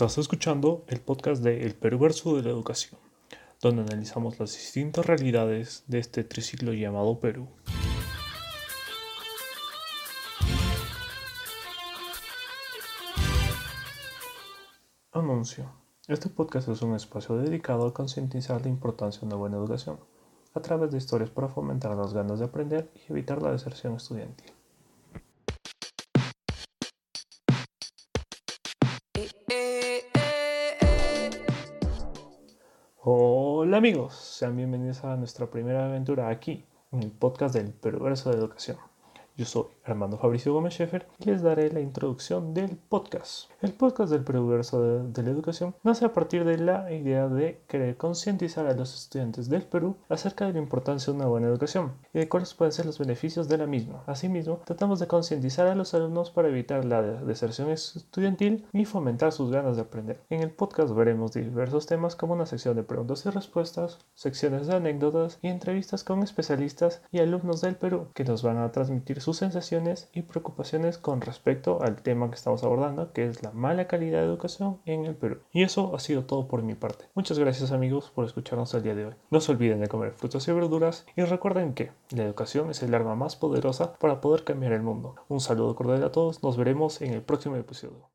Estás escuchando el podcast de El Perverso de la Educación, donde analizamos las distintas realidades de este triciclo llamado Perú. Anuncio. Este podcast es un espacio dedicado a concientizar la importancia de una buena educación, a través de historias para fomentar las ganas de aprender y evitar la deserción estudiantil. Hola amigos, sean bienvenidos a nuestra primera aventura aquí, en el podcast del Perverso de Educación. Yo soy Armando Fabricio Gómez Schaefer y les daré la introducción del podcast. El podcast del Perverso de, la Educación nace a partir de la idea de querer concientizar a los estudiantes del Perú acerca de la importancia de una buena educación y de cuáles pueden ser los beneficios de la misma. Asimismo, tratamos de concientizar a los alumnos para evitar la deserción estudiantil y fomentar sus ganas de aprender. En el podcast veremos diversos temas como una sección de preguntas y respuestas, secciones de anécdotas y entrevistas con especialistas y alumnos del Perú que nos van a transmitir sus sensaciones y preocupaciones con respecto al tema que estamos abordando, que es la mala calidad de educación en el Perú. Y eso ha sido todo por mi parte. Muchas gracias amigos por escucharnos el día de hoy. No se olviden de comer frutas y verduras y recuerden que la educación es el arma más poderosa para poder cambiar el mundo. Un saludo cordial a todos, nos veremos en el próximo episodio.